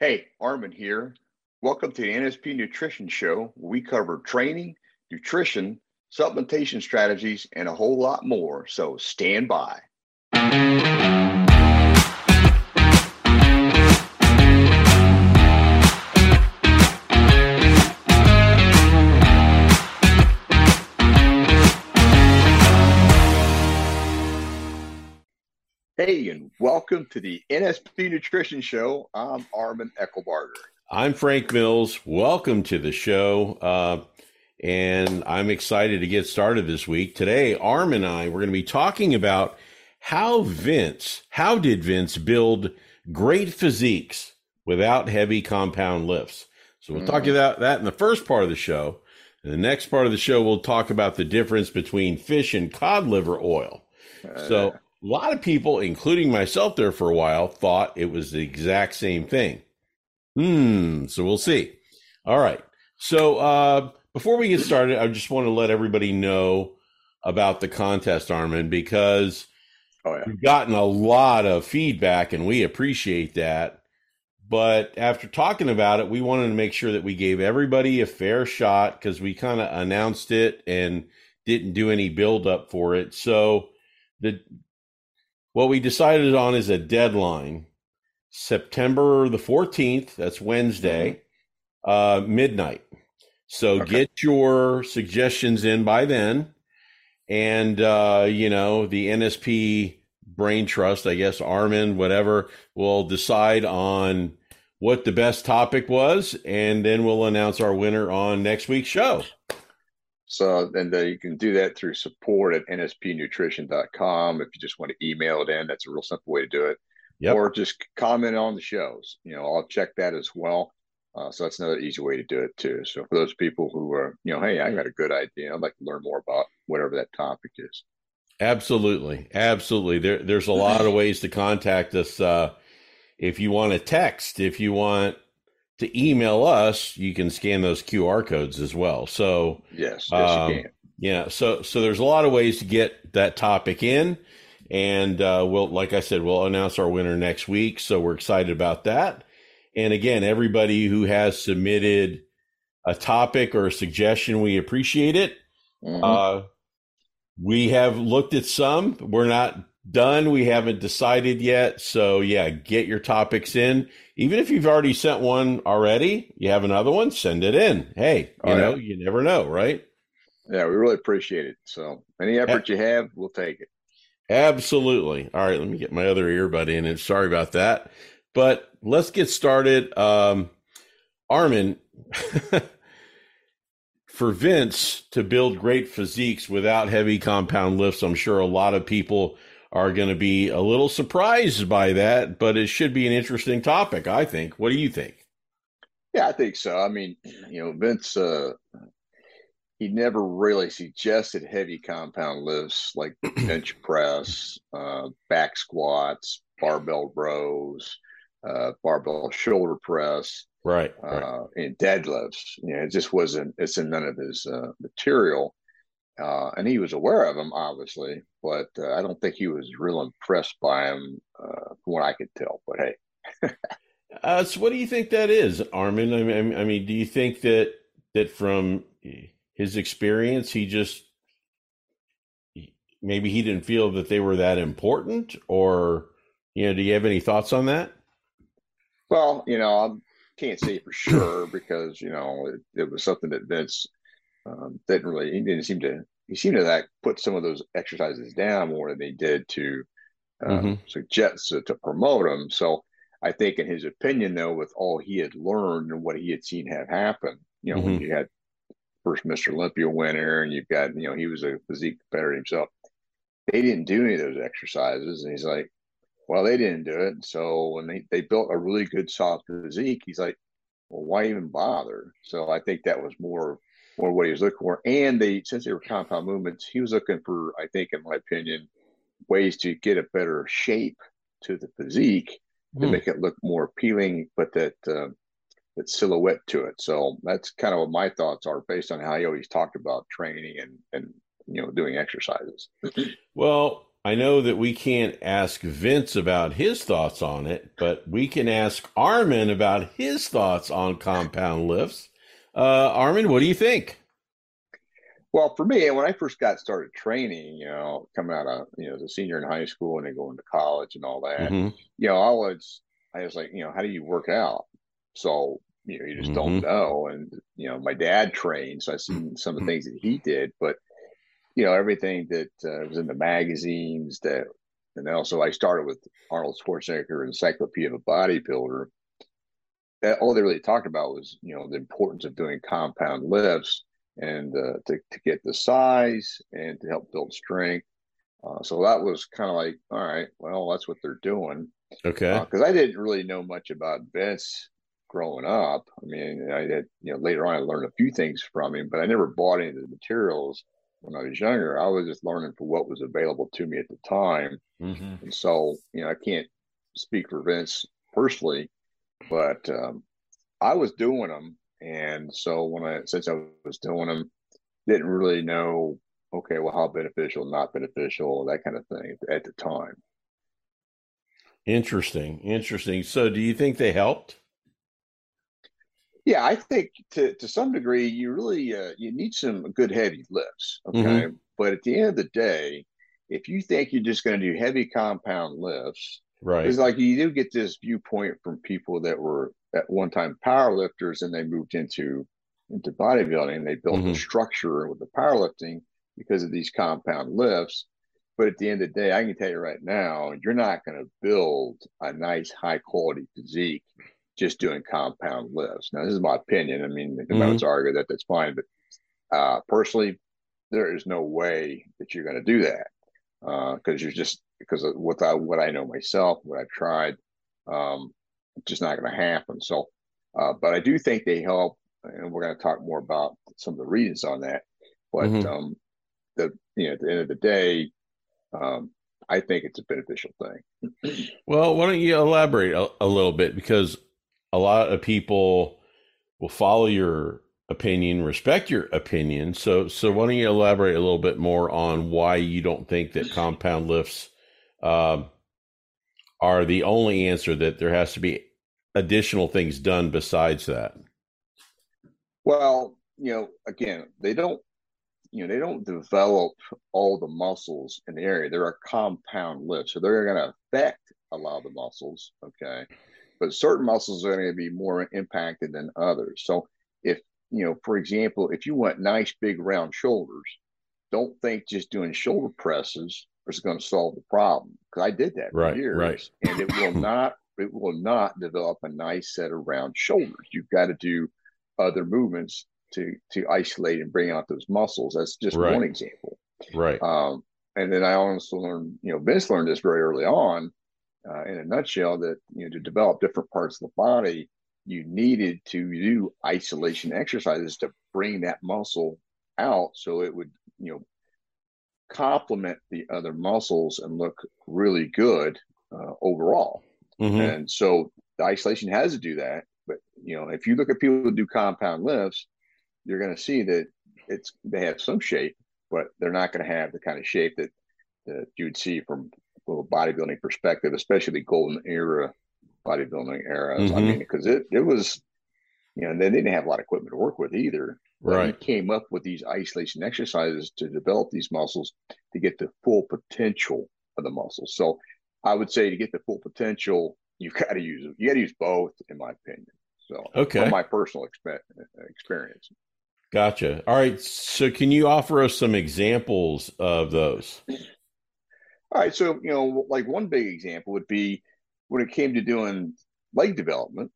Hey, Armin here. Welcome to the NSP Nutrition Show, where we cover training, nutrition, supplementation strategies, and a whole lot more. So stand by. Hey, and welcome to the NSP Nutrition Show. I'm Armin Eckelbarger. I'm Frank Mills. Welcome to the show. Uh, and I'm excited to get started this week. Today, Arm and I, we're going to be talking about how Vince, how did Vince build great physiques without heavy compound lifts? So we'll mm. talk about that in the first part of the show. In the next part of the show, we'll talk about the difference between fish and cod liver oil. Uh, so a lot of people, including myself there for a while, thought it was the exact same thing. Hmm. So we'll see. All right. So uh, before we get started, I just want to let everybody know about the contest, Armin, because oh, yeah. we've gotten a lot of feedback and we appreciate that. But after talking about it, we wanted to make sure that we gave everybody a fair shot because we kind of announced it and didn't do any build up for it. So the what we decided on is a deadline September the 14th, that's Wednesday, uh, midnight. So okay. get your suggestions in by then. And, uh, you know, the NSP Brain Trust, I guess, Armin, whatever, will decide on what the best topic was. And then we'll announce our winner on next week's show. So then uh, you can do that through support at nspnutrition.com. If you just want to email it in, that's a real simple way to do it. Yep. Or just comment on the shows. You know, I'll check that as well. Uh, so that's another easy way to do it too. So for those people who are, you know, hey, I got a good idea. I'd like to learn more about whatever that topic is. Absolutely, absolutely. There, there's a lot of ways to contact us. Uh, if you want to text, if you want to email us, you can scan those QR codes as well. So yes, yes um, you can. Yeah, so so there's a lot of ways to get that topic in, and uh, we'll, like I said, we'll announce our winner next week. So we're excited about that. And again, everybody who has submitted a topic or a suggestion, we appreciate it. Mm-hmm. Uh, we have looked at some. We're not done. We haven't decided yet. So yeah, get your topics in. Even if you've already sent one already, you have another one, send it in. Hey, you oh, know, yeah. you never know, right? Yeah, we really appreciate it. So any effort you have, we'll take it. Absolutely. All right, let me get my other earbud in and sorry about that. But let's get started. Um, Armin, for Vince to build great physiques without heavy compound lifts, I'm sure a lot of people are going to be a little surprised by that, but it should be an interesting topic, I think. What do you think? Yeah, I think so. I mean, you know, Vince, uh, he never really suggested heavy compound lifts like bench press, uh, back squats, barbell rows, uh, barbell shoulder press, right, uh, right. and deadlifts. You know, it just wasn't. It's in none of his uh, material. Uh, and he was aware of him, obviously, but uh, I don't think he was real impressed by him, uh, from what I could tell. But hey, uh, so what do you think that is, Armin? I mean, I mean, do you think that that from his experience, he just maybe he didn't feel that they were that important, or you know, do you have any thoughts on that? Well, you know, I can't say for sure because you know it, it was something that Vince um, didn't really he didn't seem to he seemed to like put some of those exercises down more than they did to um, mm-hmm. suggest to, to promote them. So I think, in his opinion, though, with all he had learned and what he had seen have happen, you know, mm-hmm. when you had first Mr. Olympia winner and you've got, you know, he was a physique competitor himself. They didn't do any of those exercises, and he's like, "Well, they didn't do it." So when they they built a really good soft physique, he's like, "Well, why even bother?" So I think that was more or what he was looking for. And they, since they were compound movements, he was looking for, I think, in my opinion, ways to get a better shape to the physique mm. to hmm. make it look more appealing, but that uh, that silhouette to it. So that's kind of what my thoughts are based on how he always talked about training and and you know doing exercises. well, I know that we can't ask Vince about his thoughts on it, but we can ask Armin about his thoughts on compound lifts. Uh, Armin, what do you think? Well, for me, when I first got started training, you know, coming out of you know as a senior in high school and then going to college and all that, mm-hmm. you know, I was I was like, you know, how do you work out? So you know, you just mm-hmm. don't know. And you know, my dad trained, so I seen some of the things that he did, but you know, everything that uh, was in the magazines that, and then also I started with Arnold Schwarzenegger Encyclopedia of a Bodybuilder. That all they really talked about was you know the importance of doing compound lifts and uh, to, to get the size and to help build strength. Uh, so that was kind of like, all right, well, that's what they're doing. Okay. Because uh, I didn't really know much about Vince growing up. I mean, I had, you know, later on I learned a few things from him, but I never bought any of the materials when I was younger. I was just learning for what was available to me at the time. Mm-hmm. And so, you know, I can't speak for Vince personally, but um, I was doing them and so when I, since I was doing them, didn't really know, okay, well, how beneficial, not beneficial, that kind of thing at the time. Interesting. Interesting. So do you think they helped? Yeah, I think to, to some degree, you really, uh, you need some good heavy lifts. Okay. Mm-hmm. But at the end of the day, if you think you're just going to do heavy compound lifts, right? It's like you do get this viewpoint from people that were at one time powerlifters and they moved into into bodybuilding. They built mm-hmm. a structure with the powerlifting because of these compound lifts. But at the end of the day, I can tell you right now, you're not going to build a nice, high quality physique just doing compound lifts. Now, this is my opinion. I mean, the mm-hmm. argue that that's fine, but uh, personally, there is no way that you're going to do that because uh, you're just because of what I what I know myself, what I've tried. Um, just not going to happen. So, uh, but I do think they help, and we're going to talk more about some of the reasons on that. But mm-hmm. um, the you know at the end of the day, um, I think it's a beneficial thing. well, why don't you elaborate a, a little bit because a lot of people will follow your opinion, respect your opinion. So, so why don't you elaborate a little bit more on why you don't think that compound lifts um, are the only answer? That there has to be additional things done besides that? Well, you know, again, they don't, you know, they don't develop all the muscles in the area. They're a compound lift, so they're going to affect a lot of the muscles. Okay, but certain muscles are going to be more impacted than others. So, if you know, for example, if you want nice big round shoulders, don't think just doing shoulder presses is going to solve the problem. Because I did that right, for years, right. and it will not it will not develop a nice set of round shoulders. You've got to do other movements to to isolate and bring out those muscles. That's just right. one example. Right. Um, and then I also learned, you know, Vince learned this very early on, uh, in a nutshell, that you know to develop different parts of the body, you needed to do isolation exercises to bring that muscle out, so it would, you know, complement the other muscles and look really good uh, overall. Mm-hmm. And so the isolation has to do that. But you know, if you look at people who do compound lifts, you're going to see that it's they have some shape, but they're not going to have the kind of shape that that you'd see from a bodybuilding perspective, especially the golden era bodybuilding eras. Mm-hmm. I mean, because it it was, you know, they didn't have a lot of equipment to work with either. Right. He came up with these isolation exercises to develop these muscles to get the full potential of the muscles. So I would say to get the full potential, you've got to use you got to use both, in my opinion. So, okay, from my personal expe- experience. Gotcha. All right. So, can you offer us some examples of those? All right. So, you know, like one big example would be when it came to doing leg development.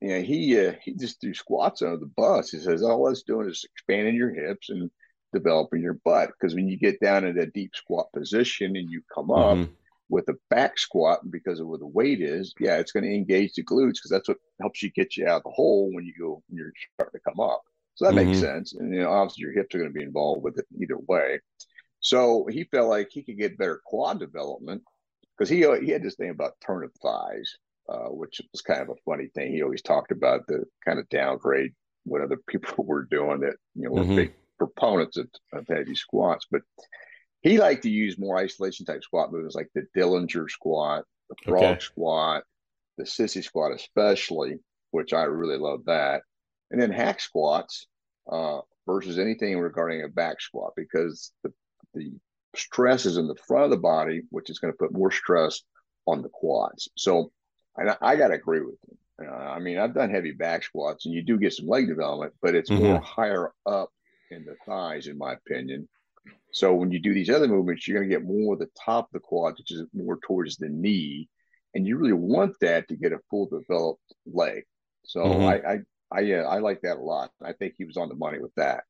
You know, he uh, he just threw squats under the bus. He says all that's doing is expanding your hips and developing your butt. Because when you get down in a deep squat position and you come up, mm-hmm with a back squat because of where the weight is, yeah, it's going to engage the glutes because that's what helps you get you out of the hole when you go when you're starting to come up. So that mm-hmm. makes sense. And you know, obviously your hips are going to be involved with it either way. So he felt like he could get better quad development because he he had this thing about turn of thighs, uh, which was kind of a funny thing. He always talked about the kind of downgrade what other people were doing that you know were mm-hmm. big proponents of, of heavy squats, but he liked to use more isolation type squat movements like the Dillinger squat, the frog okay. squat, the sissy squat, especially, which I really love that. And then hack squats uh, versus anything regarding a back squat because the, the stress is in the front of the body, which is going to put more stress on the quads. So I, I got to agree with you. Uh, I mean, I've done heavy back squats and you do get some leg development, but it's mm-hmm. more higher up in the thighs, in my opinion. So when you do these other movements, you're going to get more of the top of the quad, which is more towards the knee. And you really want that to get a full developed leg. So mm-hmm. I, I, I, uh, I like that a lot. I think he was on the money with that.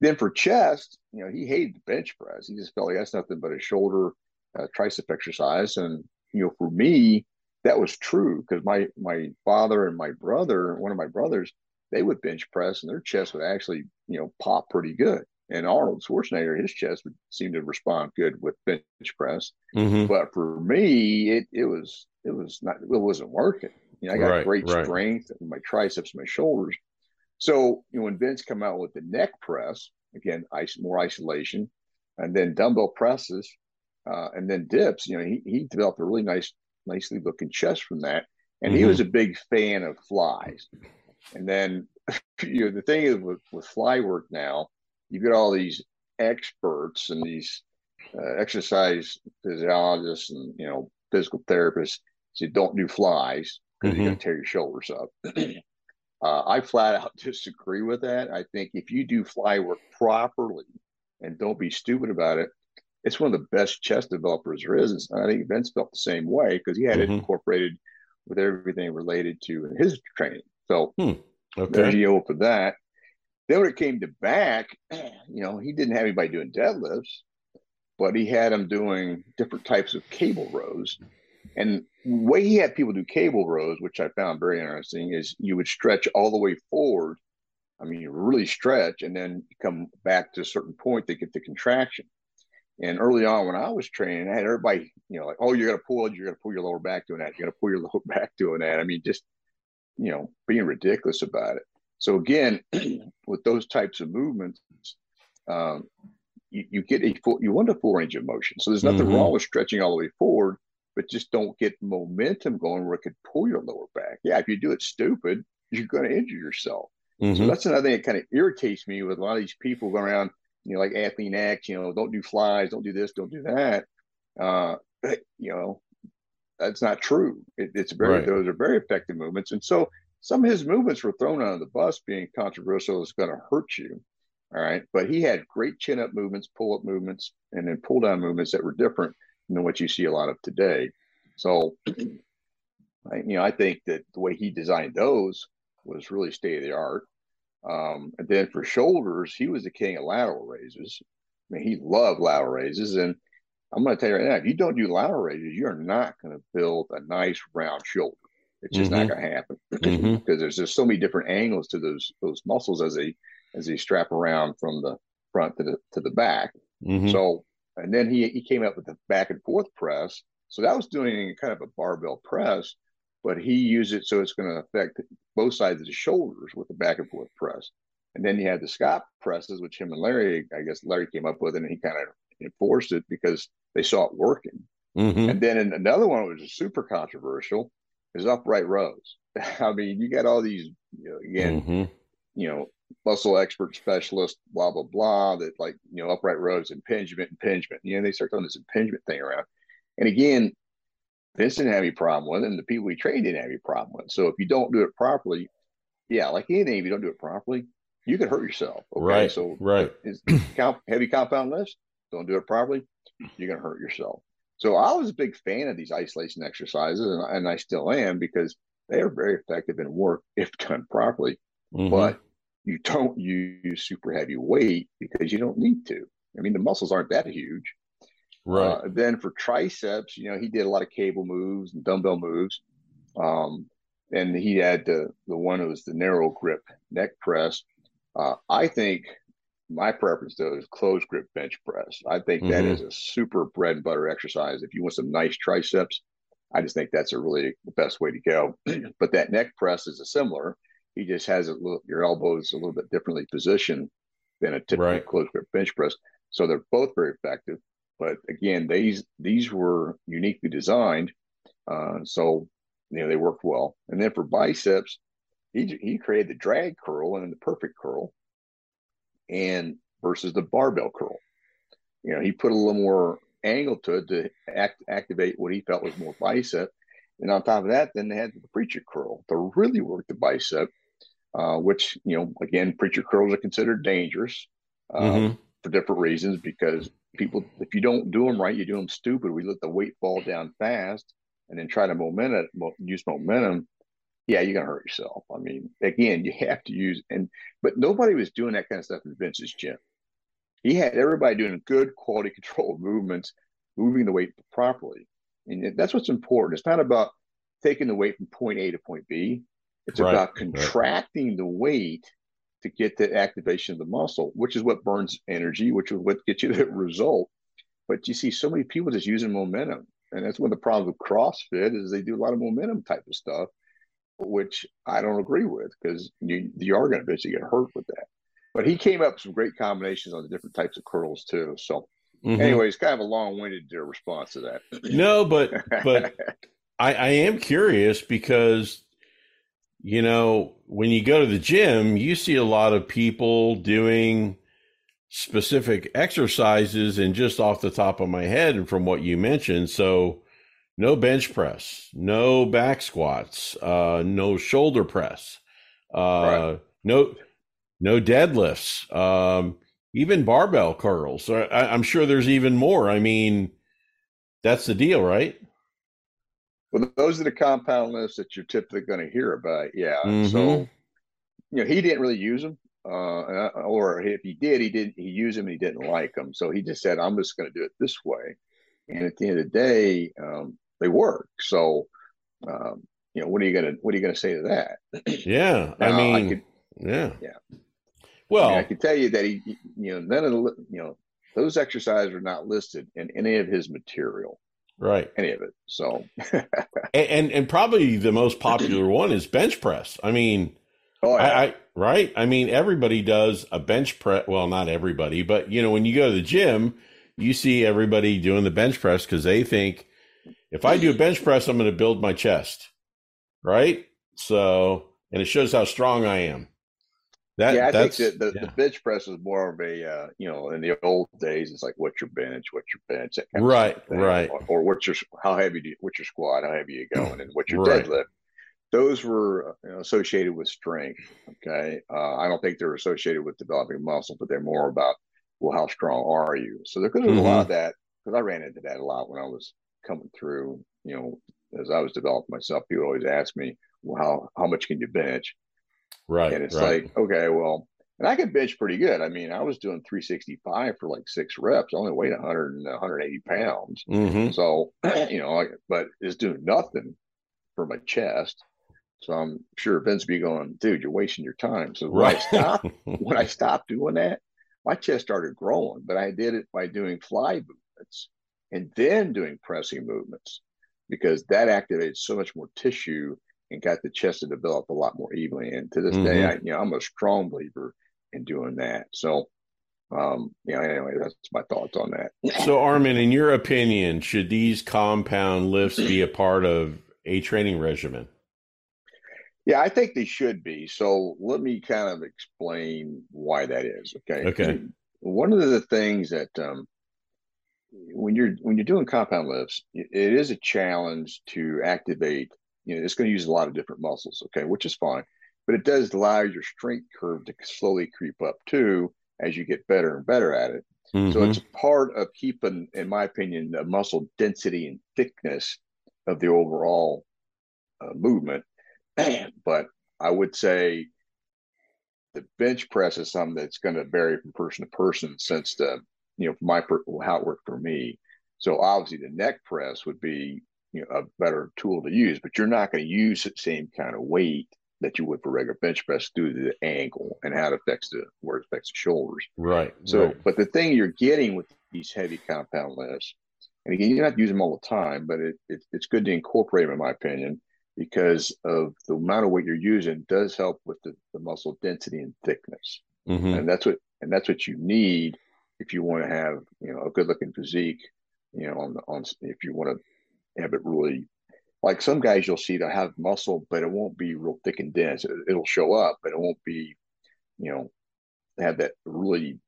Then for chest, you know, he hated the bench press. He just felt like that's nothing but a shoulder uh, tricep exercise. And you know, for me, that was true because my my father and my brother, one of my brothers, they would bench press and their chest would actually, you know, pop pretty good. And Arnold Schwarzenegger, his chest would seem to respond good with bench press. Mm-hmm. But for me, it it was it was not it wasn't working. You know, I got right, great right. strength in my triceps, my shoulders. So you know, when Vince come out with the neck press, again, ice more isolation, and then dumbbell presses, uh, and then dips. You know, he he developed a really nice, nicely looking chest from that, and mm-hmm. he was a big fan of flies. And then, you know, the thing is with with fly work now, you get all these experts and these uh, exercise physiologists and you know physical therapists say don't do flies because mm-hmm. you're going to tear your shoulders up. uh, I flat out disagree with that. I think if you do fly work properly and don't be stupid about it, it's one of the best chest developers there is. And I think Vince felt the same way because he had mm-hmm. it incorporated with everything related to his training. So hmm. okay. there's for that. Then when it came to back, you know, he didn't have anybody doing deadlifts, but he had them doing different types of cable rows. And the way he had people do cable rows, which I found very interesting, is you would stretch all the way forward. I mean, you really stretch and then come back to a certain point to get the contraction. And early on, when I was training, I had everybody, you know, like, oh, you're gonna pull, you're gonna pull your lower back doing that, you're gonna pull your lower back doing that. I mean, just you know, being ridiculous about it. So again, with those types of movements, um, you, you, get a full, you want a full range of motion. So there's nothing mm-hmm. wrong with stretching all the way forward, but just don't get momentum going where it could pull your lower back. Yeah, if you do it stupid, you're going to injure yourself. Mm-hmm. So that's another thing that kind of irritates me with a lot of these people going around, you know, like Athlean-X, you know, don't do flies, don't do this, don't do that. Uh, you know, that's not true. It, it's very, right. those are very effective movements. And so some of his movements were thrown under the bus being controversial is going to hurt you. All right. But he had great chin up movements, pull up movements, and then pull down movements that were different than what you see a lot of today. So, I, you know, I think that the way he designed those was really state of the art. Um, and then for shoulders, he was the king of lateral raises. I mean, he loved lateral raises. And I'm going to tell you right now, if you don't do lateral raises, you're not going to build a nice round shoulder. It's just mm-hmm. not going to happen mm-hmm. because there's just so many different angles to those those muscles as they as they strap around from the front to the to the back. Mm-hmm. So and then he he came up with the back and forth press. So that was doing kind of a barbell press, but he used it so it's going to affect both sides of the shoulders with the back and forth press. And then he had the Scott presses, which him and Larry, I guess Larry came up with, and he kind of enforced it because they saw it working. Mm-hmm. And then another one which was super controversial is upright rows. I mean, you got all these you know, again, mm-hmm. you know, muscle expert specialist, blah blah blah. That like you know upright rows, impingement, impingement. You know, they start throwing this impingement thing around. And again, Vince didn't have any problem with it, and the people we trained didn't have any problem with. It. So if you don't do it properly, yeah, like anything, if you don't do it properly, you could hurt yourself. Okay? Right. So right, heavy compound lifts. Don't do it properly, you're gonna hurt yourself. So I was a big fan of these isolation exercises, and, and I still am because they are very effective and work if done properly. Mm-hmm. But you don't use super heavy weight because you don't need to. I mean, the muscles aren't that huge. Right. Uh, then for triceps, you know, he did a lot of cable moves and dumbbell moves. Um, and he had the the one that was the narrow grip neck press. Uh, I think my preference though is closed grip bench press. I think mm-hmm. that is a super bread and butter exercise. If you want some nice triceps, I just think that's a really the best way to go. but that neck press is a similar. He just has a little your elbows a little bit differently positioned than a typical right. closed grip bench press. So they're both very effective. But again, these these were uniquely designed, uh, so you know they worked well. And then for biceps, he he created the drag curl and the perfect curl, and versus the barbell curl. You know, he put a little more angle to it to act, activate what he felt was more bicep. And on top of that, then they had the preacher curl to really work the bicep, uh, which, you know, again, preacher curls are considered dangerous uh, mm-hmm. For different reasons because people, if you don't do them right, you do them stupid. We let the weight fall down fast and then try to momentum, use momentum. Yeah, you're gonna hurt yourself. I mean, again, you have to use and but nobody was doing that kind of stuff in Vince's gym. He had everybody doing good quality control movements, moving the weight properly. And that's what's important. It's not about taking the weight from point A to point B. It's right. about contracting right. the weight to get the activation of the muscle, which is what burns energy, which is what gets you the result. But you see so many people just using momentum. And that's one of the problems with CrossFit is they do a lot of momentum type of stuff, which I don't agree with because you, you are going to eventually get hurt with that. But he came up with some great combinations on the different types of curls too. So mm-hmm. anyway, it's kind of a long-winded uh, response to that. no, but but I, I am curious because you know when you go to the gym, you see a lot of people doing specific exercises and just off the top of my head and from what you mentioned so no bench press no back squats uh, no shoulder press uh, right. no no deadlifts, um, even barbell curls. I, am sure there's even more. I mean, that's the deal, right? Well, those are the compound lifts that you're typically going to hear about. Yeah. Mm-hmm. So, you know, he didn't really use them, uh, or if he did, he didn't. He used them and he didn't like them. So he just said, "I'm just going to do it this way." And at the end of the day, um, they work. So, um, you know, what are you gonna what are you gonna say to that? Yeah, now, I mean, I could, yeah, yeah. Well, I, mean, I can tell you that he, you know, none of the, you know, those exercises are not listed in any of his material. Right. Any of it. So, and, and, and probably the most popular one is bench press. I mean, oh, yeah. I, I, right. I mean, everybody does a bench press. Well, not everybody, but you know, when you go to the gym, you see everybody doing the bench press because they think if I do a bench press, I'm going to build my chest. Right. So, and it shows how strong I am. That, yeah, I think the, the, yeah. the, bench press is more of a, uh, you know, in the old days, it's like, what's your bench? What's your bench? right, right. Or, or, what's your, how heavy do you, what's your squat? How heavy you going? And what's your right. deadlift? Those were you know, associated with strength. Okay. Uh, I don't think they're associated with developing muscle, but they're more about, well, how strong are you? So there, there's mm-hmm. a lot of mm-hmm. that because I ran into that a lot when I was coming through, you know, as I was developing myself, people always ask me, well, how, how much can you bench? Right. And it's right. like, okay, well, and I could bench pretty good. I mean, I was doing 365 for like six reps. I only weighed 100 and 180 pounds. Mm-hmm. So, you know, but it's doing nothing for my chest. So I'm sure Vince be going, dude, you're wasting your time. So when right. I stopped, when I stopped doing that, my chest started growing, but I did it by doing fly movements and then doing pressing movements because that activated so much more tissue and got the chest to develop a lot more evenly. And to this mm-hmm. day, I, you know, I'm a strong believer in doing that. So, um, you know, anyway, that's my thoughts on that. so, Armin, in your opinion, should these compound lifts be a part of a training regimen? Yeah, I think they should be. So let me kind of explain why that is. Okay. Okay. One of the things that um, when you're when you're doing compound lifts, it is a challenge to activate you know, it's going to use a lot of different muscles, okay, which is fine. But it does allow your strength curve to slowly creep up too as you get better and better at it. Mm-hmm. So it's part of keeping, in my opinion, the muscle density and thickness of the overall uh, movement. but I would say the bench press is something that's going to vary from person to person since the, you know, my how it worked for me. So obviously the neck press would be you know, a better tool to use, but you're not going to use the same kind of weight that you would for regular bench press due to the angle and how it affects the where it affects the shoulders. Right. So, right. but the thing you're getting with these heavy compound lifts, and again, you don't have to use them all the time, but it, it, it's good to incorporate them, in my opinion, because of the amount of weight you're using does help with the, the muscle density and thickness, mm-hmm. and that's what and that's what you need if you want to have you know a good looking physique you know, on, the on if you want to have it really like some guys you'll see they'll have muscle, but it won't be real thick and dense. It, will show up, but it won't be, you know, have that really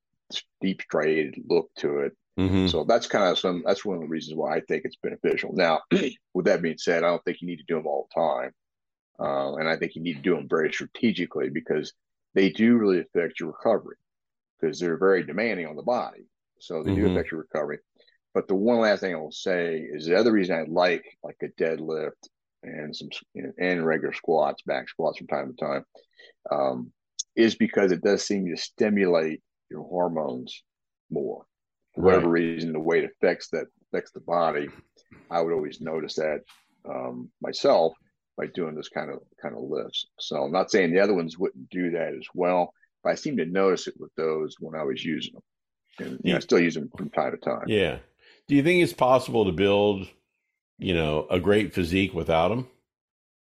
deep striated look to it. Mm-hmm. So that's kind of some. That's one of the reasons why I think it's beneficial. Now, with that being said, I don't think you need to do them all the time, uh, and I think you need to do them very strategically because they do really affect your recovery because they're very demanding on the body. So they mm-hmm. do affect your recovery. But the one last thing I will say is the other reason I like like a deadlift and some you know, and regular squats, back squats from time to time, um, is because it does seem to stimulate your hormones more. For whatever reason, the way it affects that affects the body, I would always notice that um, myself by doing this kind of kind of lifts. So I'm not saying the other ones wouldn't do that as well, but I seem to notice it with those when I was using them. And you know, I still use them from time to time. Yeah. Do you think it's possible to build, you know, a great physique without them?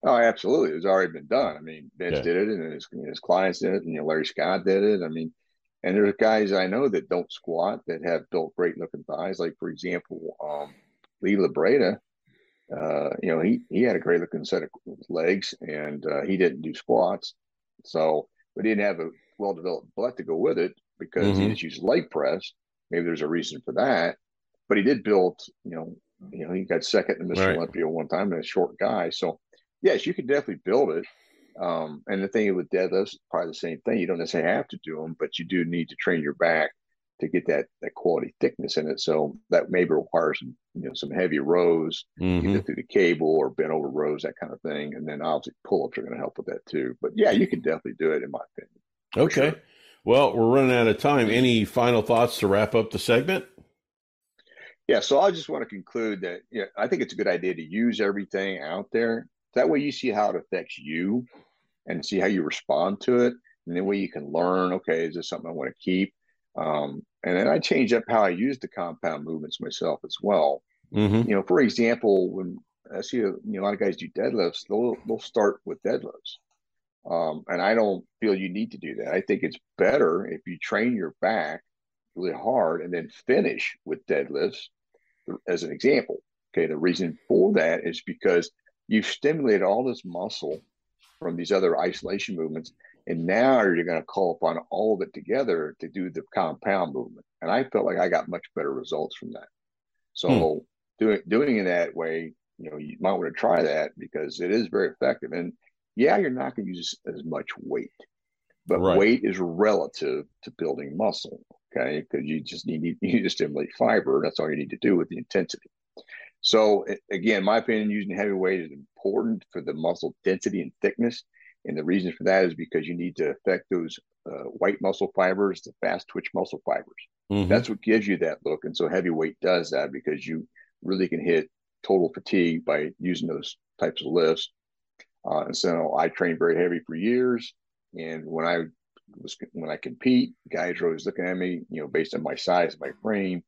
Oh, absolutely. It's already been done. I mean, Vince yeah. did it, and his, his clients did it, and you know, Larry Scott did it. I mean, and there's guys I know that don't squat that have built great looking thighs. Like for example, um, Lee Labrada, uh, you know, he he had a great looking set of legs, and uh, he didn't do squats, so we didn't have a well developed butt to go with it because mm-hmm. he just used leg press. Maybe there's a reason for that, but he did build, you know, you know, he got second in Mr. Right. Olympia one time and a short guy. So yes, you could definitely build it. Um, and the thing with deadlifts, probably the same thing. You don't necessarily have to do them, but you do need to train your back to get that that quality thickness in it. So that maybe requires some, you know some heavy rows, mm-hmm. either through the cable or bent over rows, that kind of thing. And then obviously pull ups are going to help with that too. But yeah, you can definitely do it in my opinion. Okay. Sure. Well, we're running out of time. Any final thoughts to wrap up the segment? Yeah, so I just want to conclude that you know, I think it's a good idea to use everything out there. That way you see how it affects you and see how you respond to it. And then way you can learn, okay, is this something I want to keep? Um, and then I change up how I use the compound movements myself as well. Mm-hmm. You know, for example, when I see a, you know, a lot of guys do deadlifts, they'll they'll start with deadlifts. Um, and I don't feel you need to do that. I think it's better if you train your back really hard and then finish with deadlifts as an example. Okay, the reason for that is because you've stimulated all this muscle from these other isolation movements, and now you're going to call upon all of it together to do the compound movement. And I felt like I got much better results from that. So hmm. doing doing it that way, you know, you might want to try that because it is very effective. And yeah, you're not going to use as much weight, but right. weight is relative to building muscle okay? Because you just need you need to stimulate fiber. That's all you need to do with the intensity. So again, my opinion, using heavy weight is important for the muscle density and thickness. And the reason for that is because you need to affect those uh, white muscle fibers, the fast twitch muscle fibers. Mm-hmm. That's what gives you that look. And so heavy weight does that because you really can hit total fatigue by using those types of lifts. Uh, and so I trained very heavy for years. And when I was when I compete, guys are always looking at me, you know, based on my size, my frame.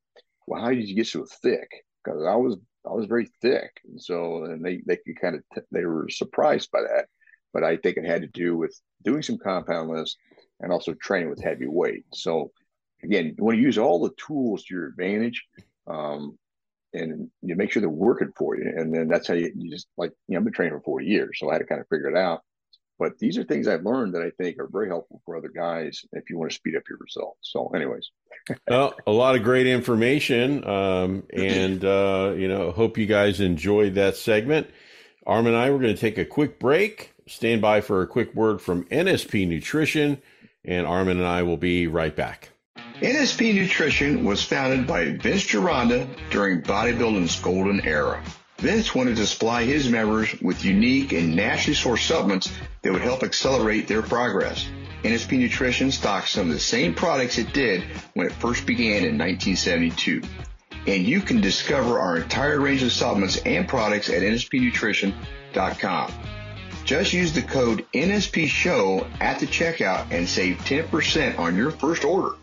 Well, how did you get so thick? Because I was I was very thick, and so and they they could kind of t- they were surprised by that. But I think it had to do with doing some compound lifts and also training with heavy weight. So again, you want to use all the tools to your advantage. Um, and you make sure they're working for you. And then that's how you, you just like, you know, I've been training for 40 years. So I had to kind of figure it out. But these are things I've learned that I think are very helpful for other guys if you want to speed up your results. So, anyways, well, a lot of great information, um, and uh, you know, hope you guys enjoyed that segment. Arm and I we're going to take a quick break. Stand by for a quick word from NSP Nutrition, and Armin and I will be right back. NSP Nutrition was founded by Vince Gironda during bodybuilding's golden era. Vince wanted to supply his members with unique and naturally sourced supplements that would help accelerate their progress. NSP Nutrition stocks some of the same products it did when it first began in 1972. And you can discover our entire range of supplements and products at nspnutrition.com. Just use the code NSP SHOW at the checkout and save 10% on your first order.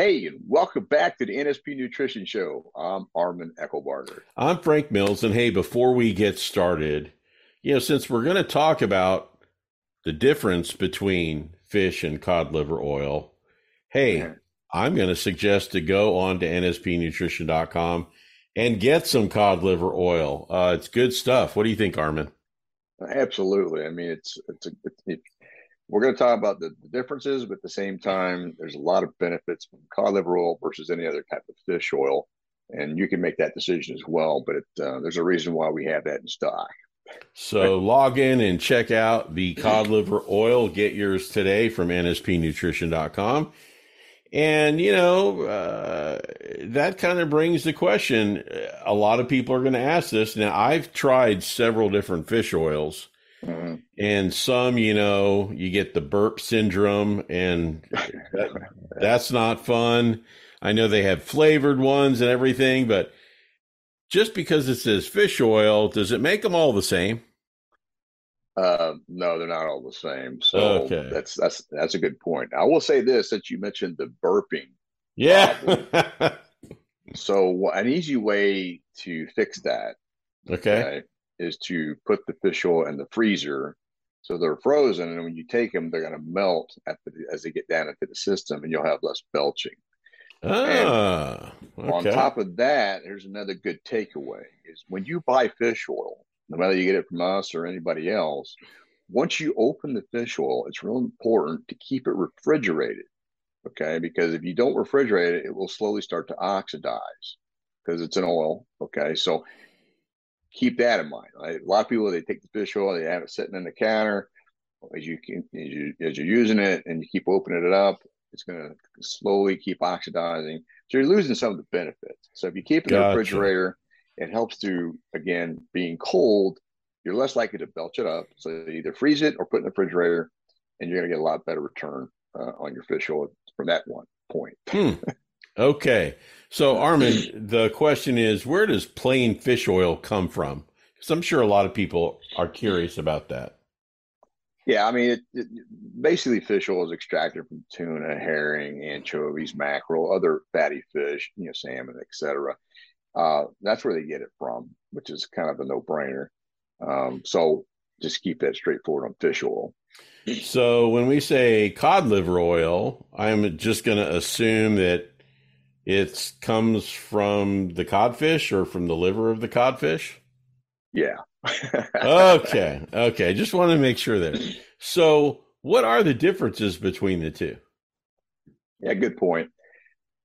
Hey, and welcome back to the NSP Nutrition Show. I'm Armin Eckelbarger. I'm Frank Mills. And hey, before we get started, you know, since we're going to talk about the difference between fish and cod liver oil, hey, I'm going to suggest to go on to nspnutrition.com and get some cod liver oil. Uh, it's good stuff. What do you think, Armin? Absolutely. I mean, it's it's, a, it, we're going to talk about the, the, differences, but at the same time, there's a lot of benefits from cod liver oil versus any other type of fish oil, and you can make that decision as well. But it, uh, there's a reason why we have that in stock. So log in and check out the cod liver oil. Get yours today from nspnutrition.com. And, you know, uh, that kind of brings the question. A lot of people are going to ask this. Now, I've tried several different fish oils, mm-hmm. and some, you know, you get the burp syndrome, and that, that's not fun. I know they have flavored ones and everything, but just because it says fish oil, does it make them all the same? Uh, no, they're not all the same. So okay. that's that's that's a good point. I will say this: that you mentioned the burping. Yeah. so an easy way to fix that, okay, okay, is to put the fish oil in the freezer, so they're frozen, and when you take them, they're going to melt the, as they get down into the system, and you'll have less belching. Ah, okay. On top of that, here's another good takeaway: is when you buy fish oil, no matter you get it from us or anybody else, once you open the fish oil, it's real important to keep it refrigerated. Okay, because if you don't refrigerate it, it will slowly start to oxidize because it's an oil. Okay, so keep that in mind. Right? A lot of people they take the fish oil, they have it sitting in the counter. As you can, as, you, as you're using it and you keep opening it up, it's going to slowly keep oxidizing. So you're losing some of the benefits. So if you keep it in the refrigerator, it helps to again being cold. You're less likely to belch it up. So either freeze it or put it in the refrigerator, and you're going to get a lot better return uh, on your fish oil from that one point. hmm. Okay. So Armin, the question is, where does plain fish oil come from? Because I'm sure a lot of people are curious about that. Yeah, I mean, it, it, basically, fish oil is extracted from tuna, herring, anchovies, mackerel, other fatty fish, you know, salmon, etc. Uh, that's where they get it from, which is kind of a no-brainer. Um, so just keep that straightforward on fish oil. So when we say cod liver oil, I'm just going to assume that it comes from the codfish or from the liver of the codfish. Yeah, okay. Okay. Just want to make sure there. So, what are the differences between the two? Yeah, good point.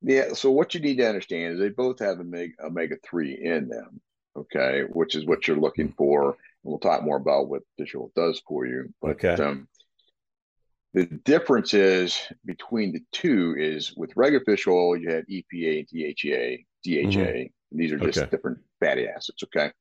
Yeah. So, what you need to understand is they both have omega 3 in them. Okay. Which is what you're looking for. And we'll talk more about what fish oil does for you. But, okay. Um, the difference is between the two is with regular fish oil, you have EPA and DHA. DHA. Mm-hmm. These are just okay. different fatty acids. Okay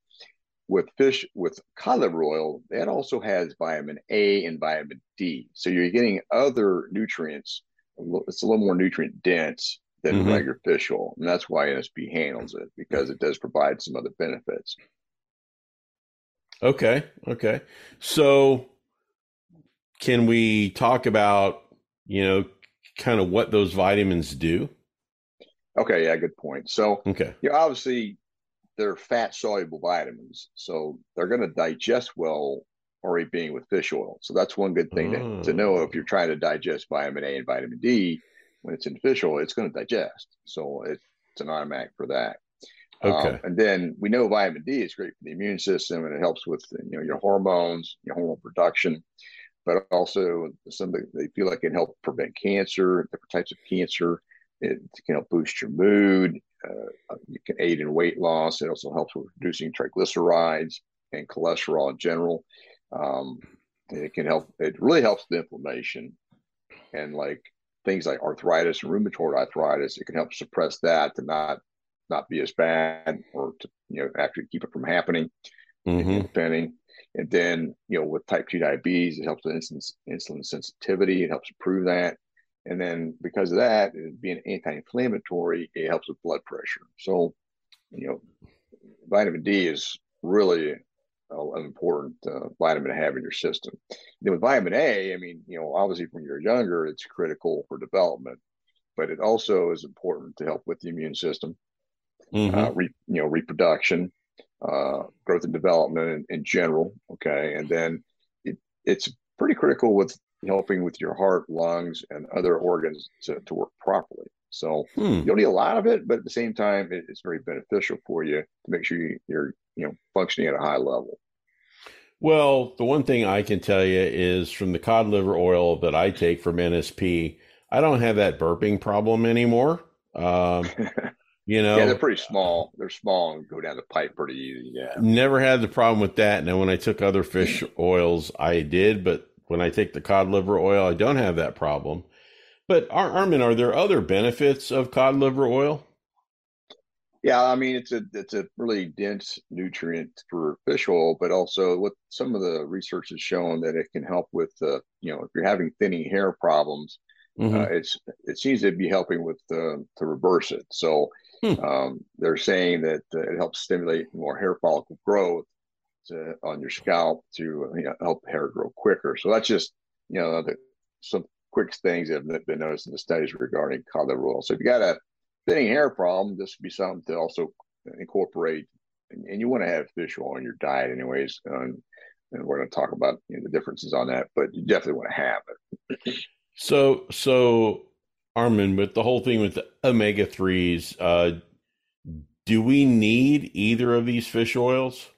with fish with cod liver oil, that also has vitamin A and vitamin D. So you're getting other nutrients. It's a little more nutrient dense than mm-hmm. regular fish oil, and that's why NSP handles it because it does provide some other benefits. Okay, okay. So can we talk about you know kind of what those vitamins do? Okay, yeah, good point. So okay, you know, obviously they're fat soluble vitamins, so they're going to digest well already being with fish oil. So that's one good thing to, to know if you're trying to digest vitamin A and vitamin D when it's in fish oil, it's going to digest. So it's an automatic for that. Okay. Um, and then we know vitamin D is great for the immune system and it helps with you know your hormones, your hormone production, but also some they feel like can help prevent cancer, different types of cancer. It can help boost your mood. Uh, you can aid in weight loss. It also helps with reducing triglycerides and cholesterol in general. Um, it can help. It really helps the inflammation and like things like arthritis and rheumatoid arthritis. It can help suppress that to not not be as bad or to you know actually keep it from happening. Mm-hmm. Depending. And then, you know, with type 2 diabetes, it helps with insulin, insulin sensitivity. It helps improve that. And then because of that, being anti-inflammatory, it helps with blood pressure. So, you know, vitamin D is really an important uh, vitamin to have in your system. Then with vitamin A, I mean, you know, obviously when you're younger, it's critical for development, but it also is important to help with the immune system, mm-hmm. uh, re, you know, reproduction, uh, growth and development in, in, general. Okay, and then it, it's pretty critical with helping with your heart, lungs, and other organs to, to work properly. So hmm. you don't need a lot of it, but at the same time, it, it's very beneficial for you to make sure you, you're you know functioning at a high level. Well, the one thing I can tell you is from the cod liver oil that I take from NSP, I don't have that burping problem anymore. Um, you know, yeah, they're pretty small. They're small and go down the pipe pretty easy. Yeah, never had the problem with that. Now, when I took other fish oils, I did, but when I take the cod liver oil, I don't have that problem. But Armin, are there other benefits of cod liver oil? Yeah, I mean it's a it's a really dense nutrient for fish oil, but also what some of the research has shown that it can help with uh, you know if you're having thinning hair problems, mm-hmm. uh, it's it seems to be helping with uh, to reverse it. So hmm. um, they're saying that uh, it helps stimulate more hair follicle growth to, on your scalp to you know, help hair grow quicker. So that's just you know the, some quick things that have been noticed in the studies regarding cod liver oil. So if you got a thinning hair problem, this would be something to also incorporate. And, and you want to have fish oil in your diet, anyways. Um, and we're going to talk about you know, the differences on that, but you definitely want to have it. So, so Armin, with the whole thing with the omega threes, uh, do we need either of these fish oils?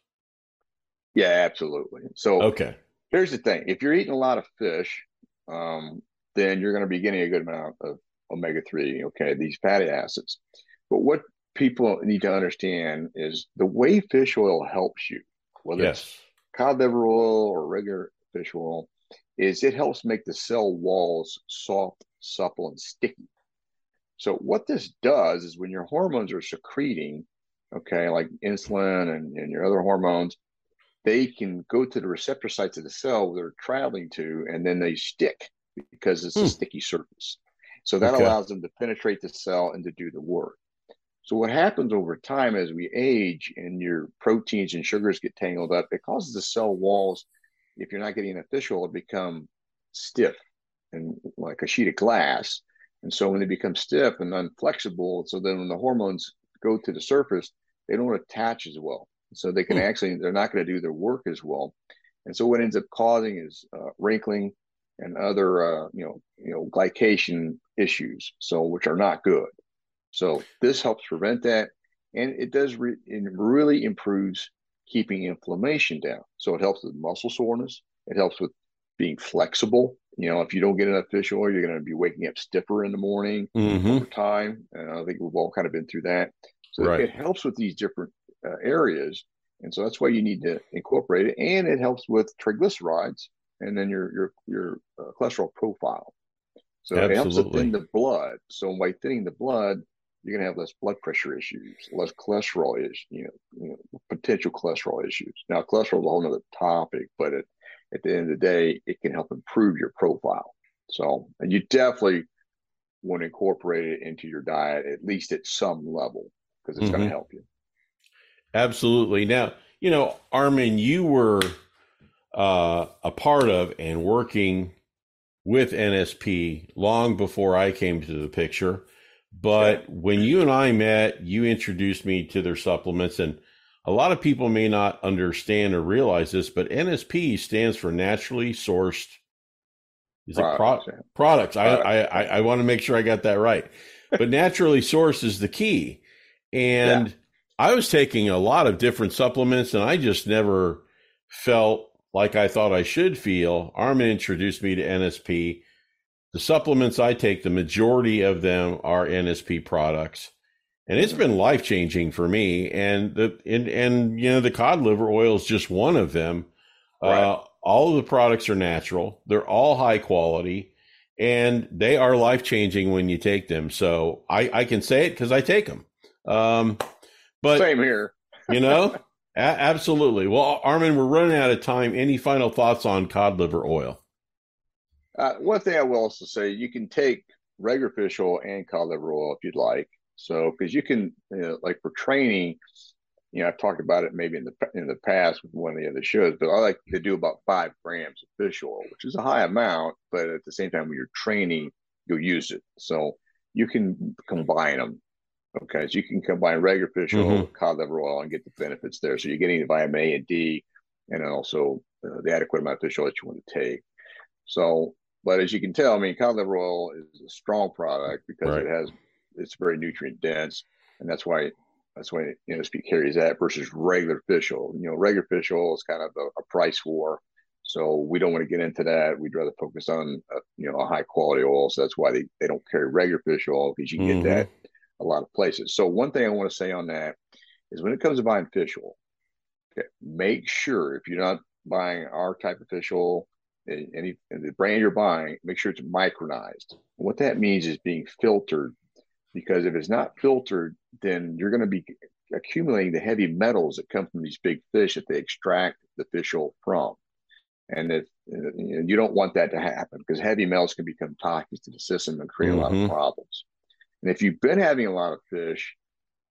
Yeah, absolutely. So, okay. Here's the thing: if you're eating a lot of fish, um, then you're going to be getting a good amount of omega 3, okay, these fatty acids. But what people need to understand is the way fish oil helps you, whether yes. it's cod liver oil or regular fish oil, is it helps make the cell walls soft, supple, and sticky. So what this does is when your hormones are secreting, okay, like insulin and, and your other hormones, they can go to the receptor sites of the cell they're traveling to, and then they stick because it's hmm. a sticky surface. So that okay. allows them to penetrate the cell and to do the work. So what happens over time as we age and your proteins and sugars get tangled up, it causes the cell walls, if you're not getting enough fish oil, to become stiff and like a sheet of glass. And so when they become stiff and unflexible, so then when the hormones go to the surface, they don't attach as well. So they can hmm. actually, they're not going to do their work as well. And so what ends up causing is uh, wrinkling, and other uh, you know you know glycation issues, so which are not good. So this helps prevent that, and it does re- it really improves keeping inflammation down. So it helps with muscle soreness. It helps with being flexible. You know, if you don't get enough fish oil, you're going to be waking up stiffer in the morning mm-hmm. over time. And I think we've all kind of been through that. So right. it helps with these different uh, areas. And so that's why you need to incorporate it. And it helps with triglycerides and then your your your uh, cholesterol profile. So Absolutely. it helps to thin the blood. So by thinning the blood, you're going to have less blood pressure issues, less cholesterol issues, you know, you know, potential cholesterol issues. Now, cholesterol is a whole other topic, but it, at the end of the day, it can help improve your profile. So, and you definitely want to incorporate it into your diet, at least at some level, because it's mm-hmm. going to help you. Absolutely. Now, you know, Armin, you were uh, a part of and working with NSP long before I came to the picture. But when you and I met, you introduced me to their supplements. And a lot of people may not understand or realize this, but NSP stands for naturally sourced is products. It pro- products. I, I, I, I want to make sure I got that right. But naturally sourced is the key. And yeah. I was taking a lot of different supplements and I just never felt like I thought I should feel, Armin introduced me to NSP. The supplements I take, the majority of them are NSP products. And it's been life changing for me. And the and, and you know, the cod liver oil is just one of them. Right. Uh, all of the products are natural. They're all high quality and they are life changing when you take them. So I, I can say it because I take them. Um, but same here. you know, A- absolutely. Well, Armin, we're running out of time. Any final thoughts on cod liver oil? Uh, one thing I will also say, you can take regular fish oil and cod liver oil if you'd like. So, because you can, you know, like for training, you know, I've talked about it maybe in the in the past with one of the other shows, but I like to do about five grams of fish oil, which is a high amount, but at the same time, when you're training, you'll use it. So you can combine them Okay, so you can combine regular fish oil mm-hmm. with cod liver oil and get the benefits there. So you're getting the vitamin A and D, and then also uh, the adequate amount of fish oil that you want to take. So, but as you can tell, I mean, cod liver oil is a strong product because right. it has it's very nutrient dense, and that's why that's why NSP carries that versus regular fish oil. You know, regular fish oil is kind of a, a price war, so we don't want to get into that. We'd rather focus on a, you know a high quality oil. So that's why they, they don't carry regular fish oil because you mm-hmm. get that a lot of places. So one thing I want to say on that is when it comes to buying fish oil, okay, make sure if you're not buying our type of fish oil, any the brand you're buying, make sure it's micronized. what that means is being filtered, because if it's not filtered, then you're going to be accumulating the heavy metals that come from these big fish that they extract the fish oil from. And if you, don't want that to happen because heavy metals can become toxic to the system and create mm-hmm. a lot of mm-hmm. problems. And if you've been having a lot of fish,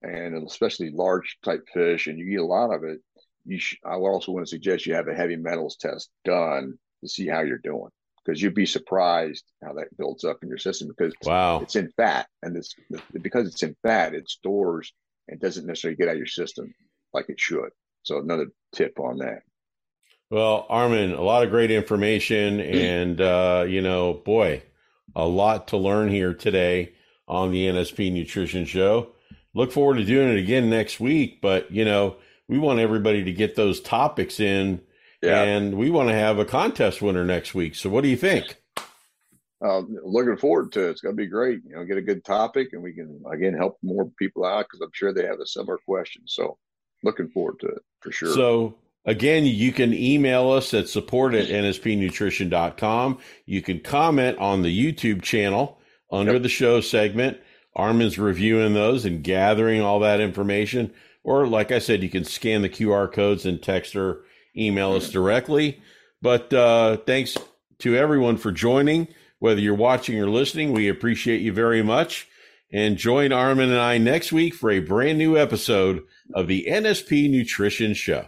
and especially large type fish, and you eat a lot of it, you sh- I would also want to suggest you have a heavy metals test done to see how you're doing because you'd be surprised how that builds up in your system because wow. it's in fat and it's because it's in fat it stores and doesn't necessarily get out of your system like it should. So another tip on that. Well armin a lot of great information and uh, you know boy a lot to learn here today on the nsp nutrition show. Look forward to doing it again next week but you know we want everybody to get those topics in yeah. And we want to have a contest winner next week. So what do you think? Uh, looking forward to it. It's going to be great. You know, get a good topic and we can, again, help more people out because I'm sure they have a similar question. So looking forward to it for sure. So again, you can email us at support at nspnutrition.com. You can comment on the YouTube channel under yep. the show segment. Armin's reviewing those and gathering all that information. Or, like I said, you can scan the QR codes and text her email us directly. But uh, thanks to everyone for joining. Whether you're watching or listening, we appreciate you very much. And join Armin and I next week for a brand new episode of the NSP Nutrition Show.